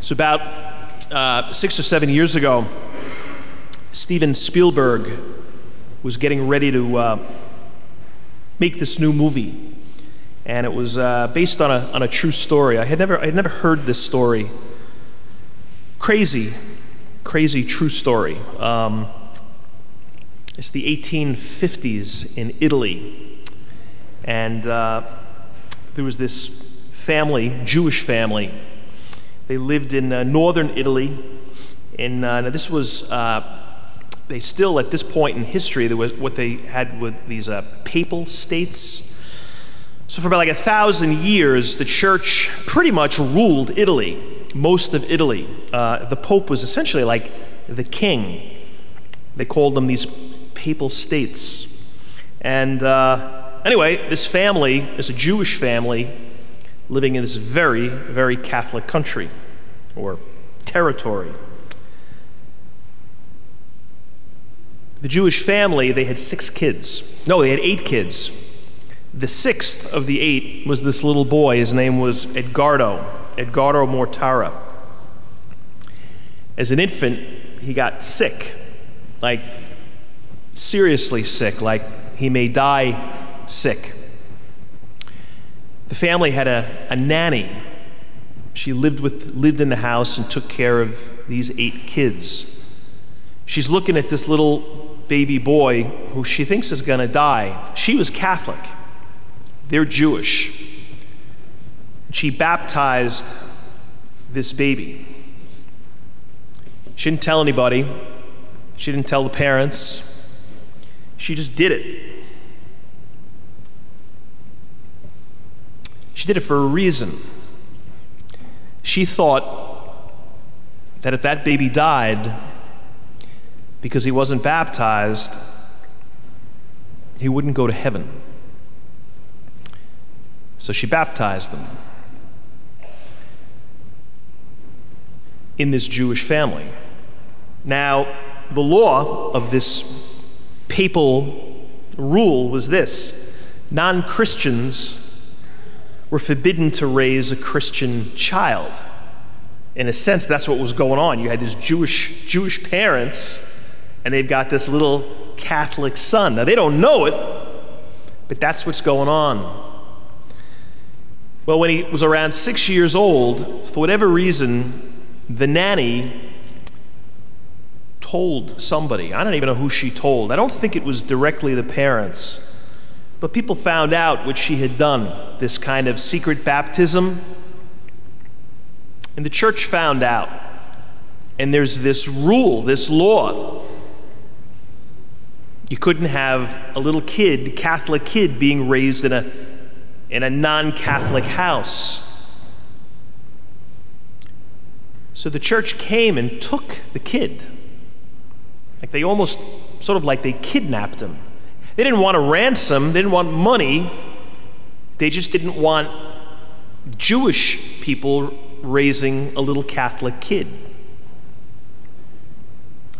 So, about uh, six or seven years ago, Steven Spielberg was getting ready to uh, make this new movie. And it was uh, based on a, on a true story. I had, never, I had never heard this story. Crazy, crazy true story. Um, it's the 1850s in Italy. And uh, there was this family, Jewish family. They lived in uh, northern Italy. And uh, this was, uh, they still, at this point in history, there was what they had with these uh, papal states. So, for about like a thousand years, the church pretty much ruled Italy, most of Italy. Uh, the Pope was essentially like the king. They called them these papal states. And anyway, this family is a Jewish family living in this very, very Catholic country or territory. The Jewish family, they had six kids. No, they had eight kids. The sixth of the eight was this little boy. His name was Edgardo, Edgardo Mortara. As an infant, he got sick, like seriously sick, like he may die sick. The family had a, a nanny. She lived, with, lived in the house and took care of these eight kids. She's looking at this little baby boy who she thinks is going to die. She was Catholic, they're Jewish. She baptized this baby. She didn't tell anybody, she didn't tell the parents. She just did it. She did it for a reason. She thought that if that baby died because he wasn't baptized, he wouldn't go to heaven. So she baptized them in this Jewish family. Now, the law of this papal rule was this non Christians were forbidden to raise a Christian child. In a sense, that's what was going on. You had these Jewish, Jewish parents, and they've got this little Catholic son. Now, they don't know it, but that's what's going on. Well, when he was around six years old, for whatever reason, the nanny told somebody. I don't even know who she told. I don't think it was directly the parents. But people found out what she had done this kind of secret baptism. And the church found out. And there's this rule, this law. You couldn't have a little kid, Catholic kid, being raised in a, in a non Catholic house. So the church came and took the kid. Like they almost, sort of like they kidnapped him they didn't want a ransom, they didn't want money, they just didn't want Jewish people raising a little Catholic kid.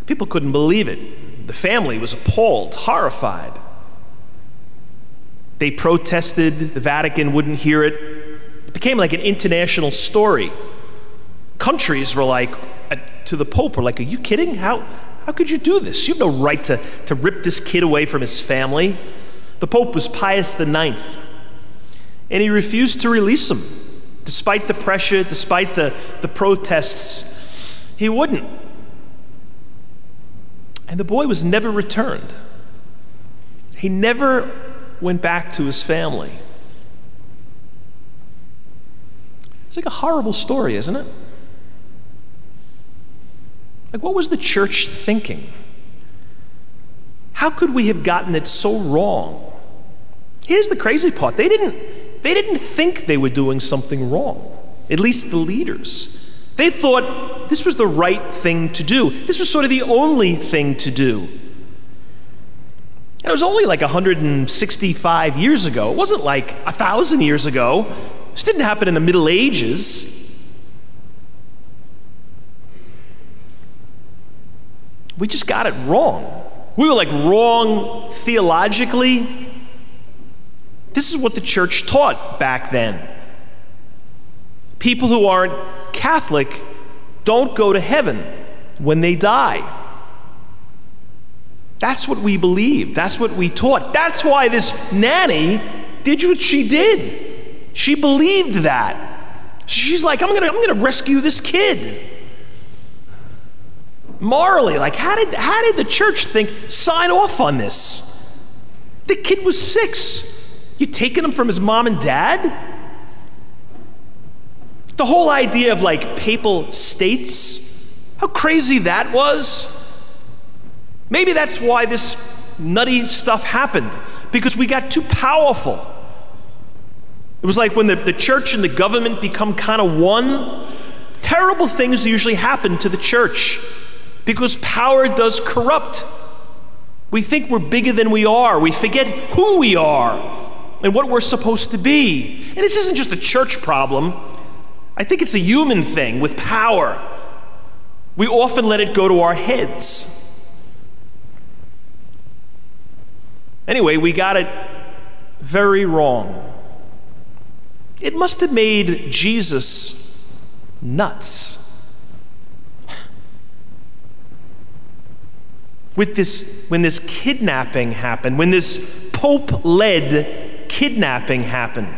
People couldn't believe it. The family was appalled, horrified. They protested, the Vatican wouldn't hear it. It became like an international story. Countries were like, uh, to the Pope, were like, Are you kidding? How, how could you do this? You have no right to, to rip this kid away from his family. The Pope was Pius IX, and he refused to release him. Despite the pressure, despite the, the protests, he wouldn't. And the boy was never returned. He never went back to his family. It's like a horrible story, isn't it? Like, what was the church thinking? How could we have gotten it so wrong? Here's the crazy part they didn't, they didn't think they were doing something wrong, at least the leaders. They thought this was the right thing to do, this was sort of the only thing to do. And it was only like 165 years ago. It wasn't like a thousand years ago. This didn't happen in the Middle Ages. We just got it wrong. We were like wrong theologically. This is what the church taught back then. People who aren't Catholic don't go to heaven when they die. That's what we believe. That's what we taught. That's why this nanny did what she did. She believed that. She's like, I'm gonna, I'm gonna rescue this kid. Morally, like, how did, how did the church think sign off on this? The kid was six. You taking him from his mom and dad? The whole idea of like papal states, how crazy that was. Maybe that's why this nutty stuff happened, because we got too powerful. It was like when the, the church and the government become kind of one, terrible things usually happen to the church because power does corrupt. We think we're bigger than we are, we forget who we are and what we're supposed to be. And this isn't just a church problem, I think it's a human thing with power. We often let it go to our heads. Anyway, we got it very wrong. It must have made Jesus nuts. With this, when this kidnapping happened, when this Pope led kidnapping happened,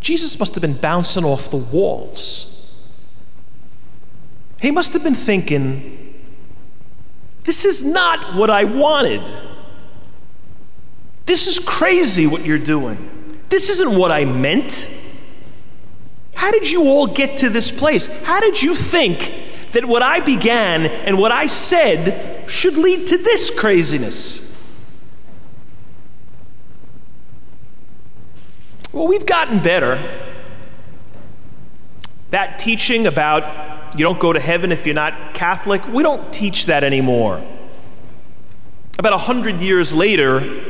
Jesus must have been bouncing off the walls. He must have been thinking, this is not what I wanted. This is crazy what you're doing. This isn't what I meant. How did you all get to this place? How did you think that what I began and what I said should lead to this craziness? Well, we've gotten better. That teaching about you don't go to heaven if you're not Catholic, we don't teach that anymore. About a hundred years later,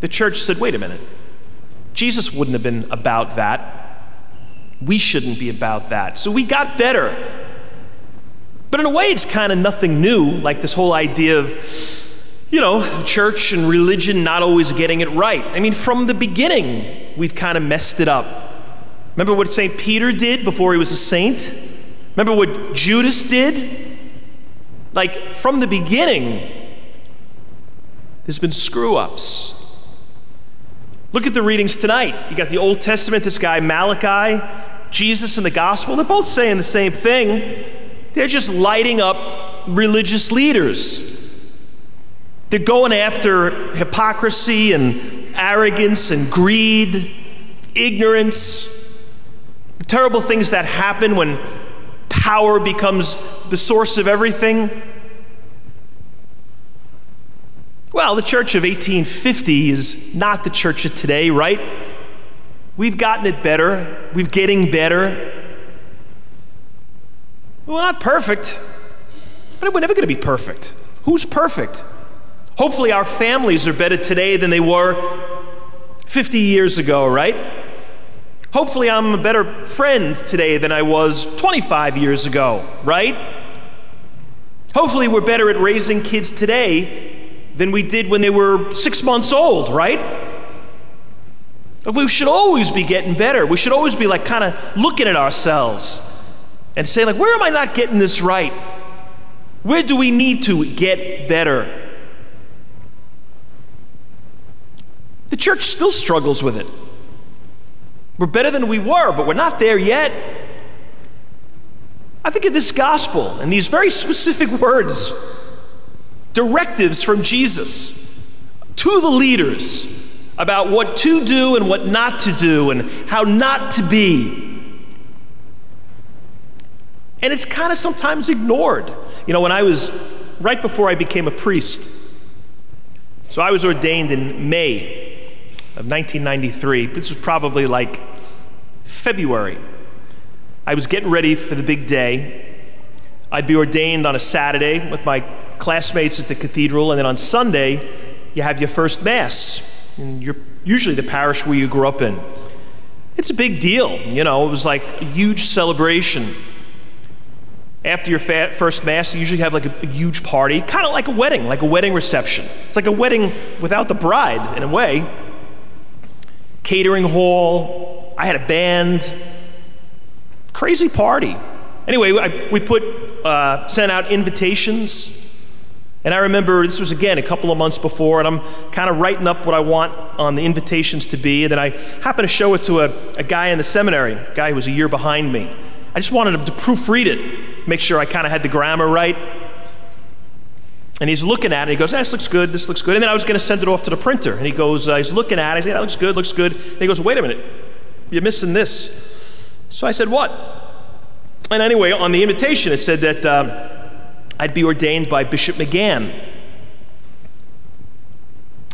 the church said, wait a minute. Jesus wouldn't have been about that. We shouldn't be about that. So we got better. But in a way, it's kind of nothing new, like this whole idea of, you know, church and religion not always getting it right. I mean, from the beginning, we've kind of messed it up. Remember what St. Peter did before he was a saint? Remember what Judas did? Like, from the beginning, there's been screw ups. Look at the readings tonight. You got the Old Testament, this guy Malachi, Jesus and the gospel. They're both saying the same thing. They're just lighting up religious leaders. They're going after hypocrisy and arrogance and greed, ignorance, the terrible things that happen when power becomes the source of everything. Well, the church of 1850 is not the church of today, right? We've gotten it better. We're getting better. We're not perfect, but we're never going to be perfect. Who's perfect? Hopefully, our families are better today than they were 50 years ago, right? Hopefully, I'm a better friend today than I was 25 years ago, right? Hopefully, we're better at raising kids today than we did when they were six months old, right? But we should always be getting better. We should always be like kind of looking at ourselves and say, like, where am I not getting this right? Where do we need to get better? The church still struggles with it. We're better than we were, but we're not there yet. I think of this gospel and these very specific words directives from Jesus to the leaders about what to do and what not to do and how not to be. And it's kind of sometimes ignored. You know, when I was, right before I became a priest, so I was ordained in May of 1993. This was probably like February. I was getting ready for the big day. I'd be ordained on a Saturday with my classmates at the cathedral, and then on Sunday, you have your first Mass. And you're usually the parish where you grew up in. It's a big deal, you know, it was like a huge celebration. After your first Mass, you usually have like a, a huge party, kind of like a wedding, like a wedding reception. It's like a wedding without the bride, in a way. Catering hall, I had a band, Crazy party. Anyway, I, we put, uh, sent out invitations. And I remember this was again a couple of months before, and I'm kind of writing up what I want on the invitations to be. And then I happen to show it to a, a guy in the seminary, a guy who was a year behind me. I just wanted him to proofread it, make sure I kind of had the grammar right. And he's looking at it. He goes, "This looks good. This looks good." And then I was going to send it off to the printer. And he goes, uh, "He's looking at it. He's like, that looks good. Looks good." And he goes, "Wait a minute. You're missing this." So I said, "What?" And anyway, on the invitation, it said that um, I'd be ordained by Bishop McGann.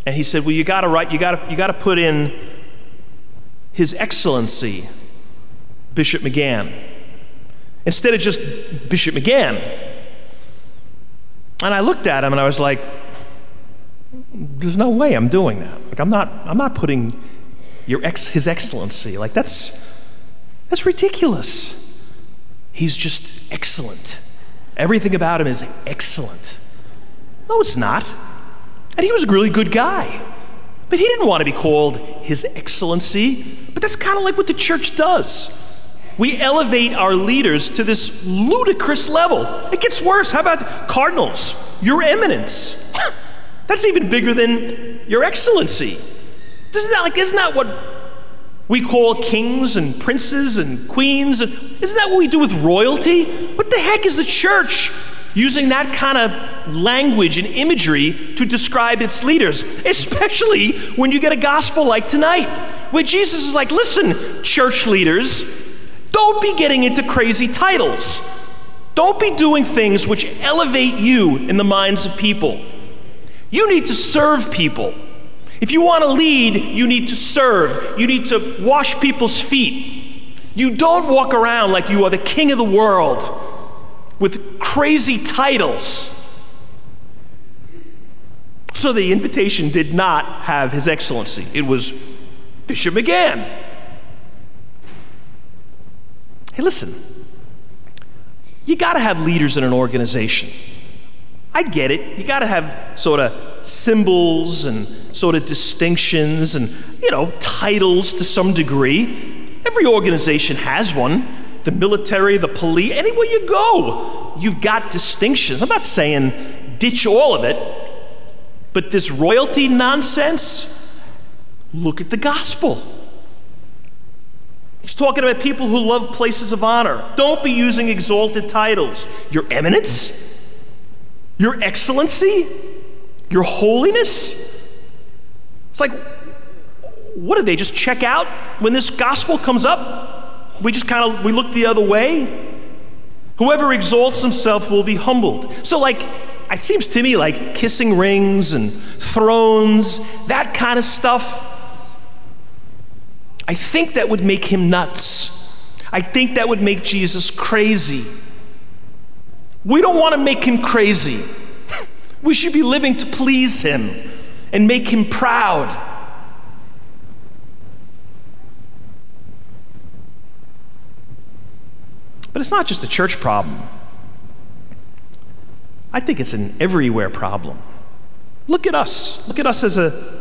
And he said, "Well, you got to write. You got to. You got to put in His Excellency, Bishop McGann, instead of just Bishop McGann." And I looked at him and I was like, there's no way I'm doing that. Like I'm not I'm not putting your ex his excellency. Like that's that's ridiculous. He's just excellent. Everything about him is excellent. No, it's not. And he was a really good guy. But he didn't want to be called his excellency. But that's kind of like what the church does. We elevate our leaders to this ludicrous level. It gets worse. How about cardinals? Your eminence. That's even bigger than your excellency. Isn't that like isn't that what we call kings and princes and queens? Isn't that what we do with royalty? What the heck is the church using that kind of language and imagery to describe its leaders, especially when you get a gospel like tonight, where Jesus is like, listen, church leaders, don't be getting into crazy titles. Don't be doing things which elevate you in the minds of people. You need to serve people. If you want to lead, you need to serve. You need to wash people's feet. You don't walk around like you are the king of the world with crazy titles. So the invitation did not have His Excellency, it was Bishop McGann. Hey, listen, you got to have leaders in an organization. I get it. You got to have sort of symbols and sort of distinctions and, you know, titles to some degree. Every organization has one. The military, the police, anywhere you go, you've got distinctions. I'm not saying ditch all of it, but this royalty nonsense, look at the gospel. He's talking about people who love places of honor. Don't be using exalted titles. Your eminence, your excellency, your holiness. It's like, what did they just check out when this gospel comes up? We just kind of we look the other way. Whoever exalts himself will be humbled. So, like, it seems to me like kissing rings and thrones, that kind of stuff I think that would make him nuts. I think that would make Jesus crazy. We don't want to make him crazy. We should be living to please him and make him proud. But it's not just a church problem. I think it's an everywhere problem. Look at us. Look at us as a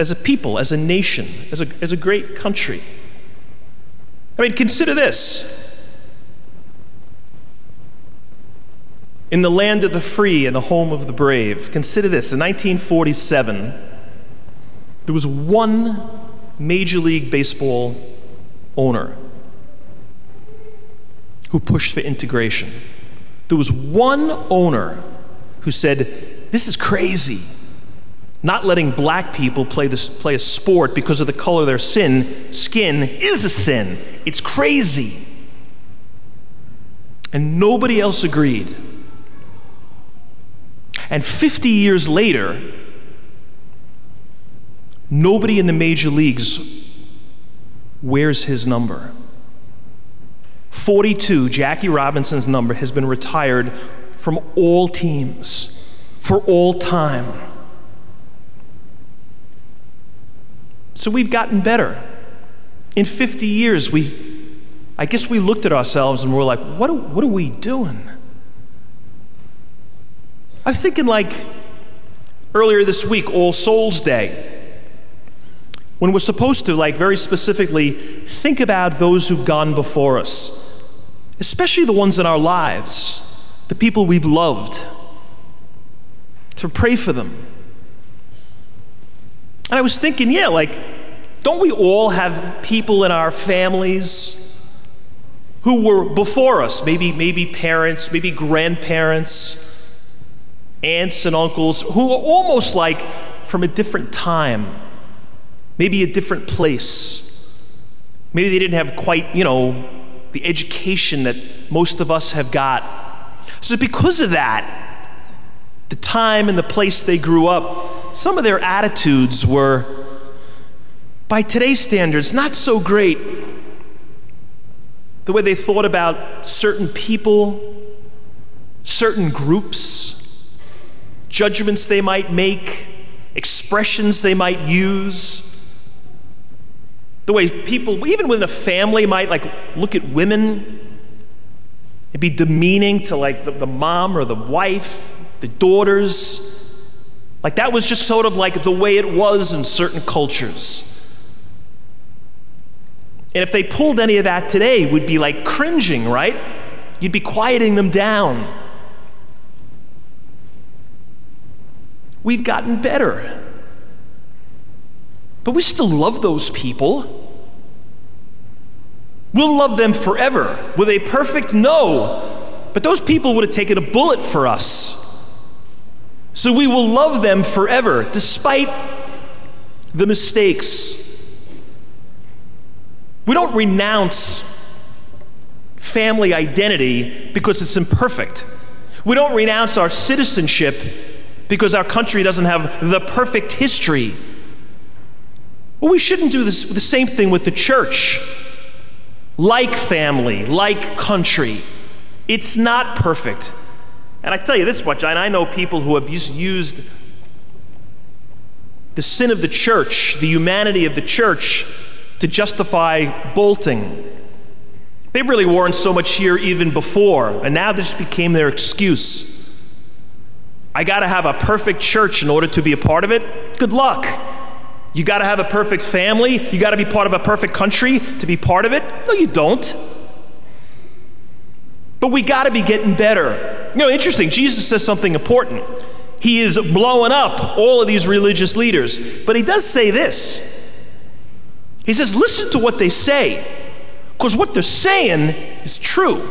as a people, as a nation, as a, as a great country. I mean, consider this. In the land of the free and the home of the brave, consider this. In 1947, there was one Major League Baseball owner who pushed for integration. There was one owner who said, This is crazy. Not letting black people play, this, play a sport because of the color of their sin, skin is a sin. It's crazy. And nobody else agreed. And 50 years later, nobody in the major leagues wears his number. 42, Jackie Robinson's number, has been retired from all teams for all time. So we've gotten better. In 50 years, we, I guess we looked at ourselves and we're like, what what are we doing? I'm thinking like earlier this week, All Souls Day, when we're supposed to, like, very specifically think about those who've gone before us, especially the ones in our lives, the people we've loved, to pray for them. And I was thinking, yeah, like, don't we all have people in our families who were before us? Maybe, maybe parents, maybe grandparents, aunts and uncles, who are almost like from a different time, maybe a different place. Maybe they didn't have quite, you know, the education that most of us have got. So, because of that, the time and the place they grew up, some of their attitudes were, by today's standards, not so great. The way they thought about certain people, certain groups, judgments they might make, expressions they might use the way people, even within a family, might like look at women. It'd be demeaning to like the, the mom or the wife, the daughters. Like that was just sort of like the way it was in certain cultures. And if they pulled any of that today, would be like cringing, right? You'd be quieting them down. We've gotten better. But we still love those people. We'll love them forever with a perfect no. But those people would have taken a bullet for us. So we will love them forever, despite the mistakes. We don't renounce family identity because it's imperfect. We don't renounce our citizenship because our country doesn't have the perfect history. Well, we shouldn't do this, the same thing with the church. Like family, like country, it's not perfect. And I tell you this much, and I know people who have used the sin of the church, the humanity of the church, to justify bolting. They've really weren't so much here even before, and now this became their excuse. I got to have a perfect church in order to be a part of it. Good luck. You got to have a perfect family. You got to be part of a perfect country to be part of it. No, you don't. But we got to be getting better. You know, interesting, Jesus says something important. He is blowing up all of these religious leaders. But he does say this He says, listen to what they say, because what they're saying is true.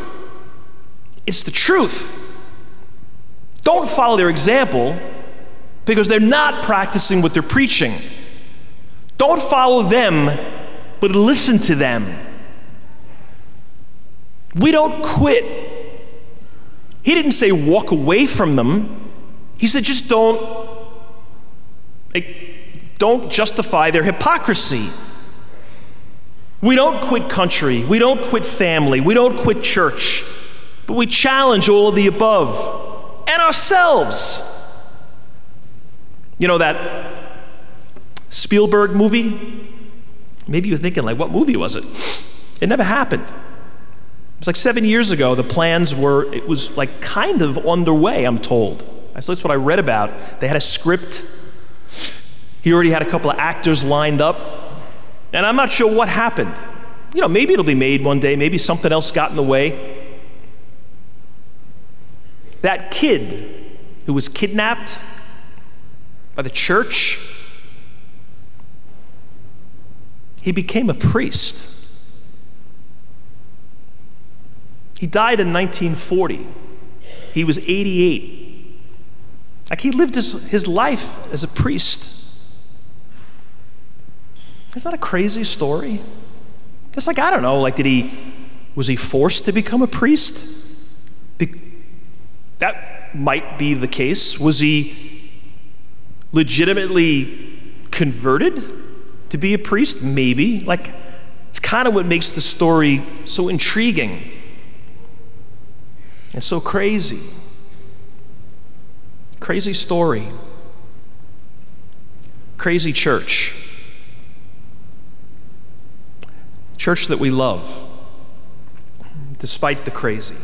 It's the truth. Don't follow their example because they're not practicing what they're preaching. Don't follow them, but listen to them. We don't quit. He didn't say walk away from them. He said just don't don't justify their hypocrisy. We don't quit country. We don't quit family. We don't quit church. But we challenge all of the above and ourselves. You know that Spielberg movie? Maybe you're thinking, like, what movie was it? It never happened. It was like seven years ago. The plans were, it was like kind of underway, I'm told. That's what I read about. They had a script. He already had a couple of actors lined up. And I'm not sure what happened. You know, maybe it'll be made one day. Maybe something else got in the way. That kid who was kidnapped by the church he became a priest. He died in 1940. He was 88. Like he lived his, his life as a priest. Isn't that a crazy story? It's like, I don't know, like, did he, was he forced to become a priest? Be- that might be the case. Was he legitimately converted? to be a priest? Maybe. Like, it's kind of what makes the story so intriguing and so crazy. Crazy story. Crazy church. Church that we love, despite the crazy.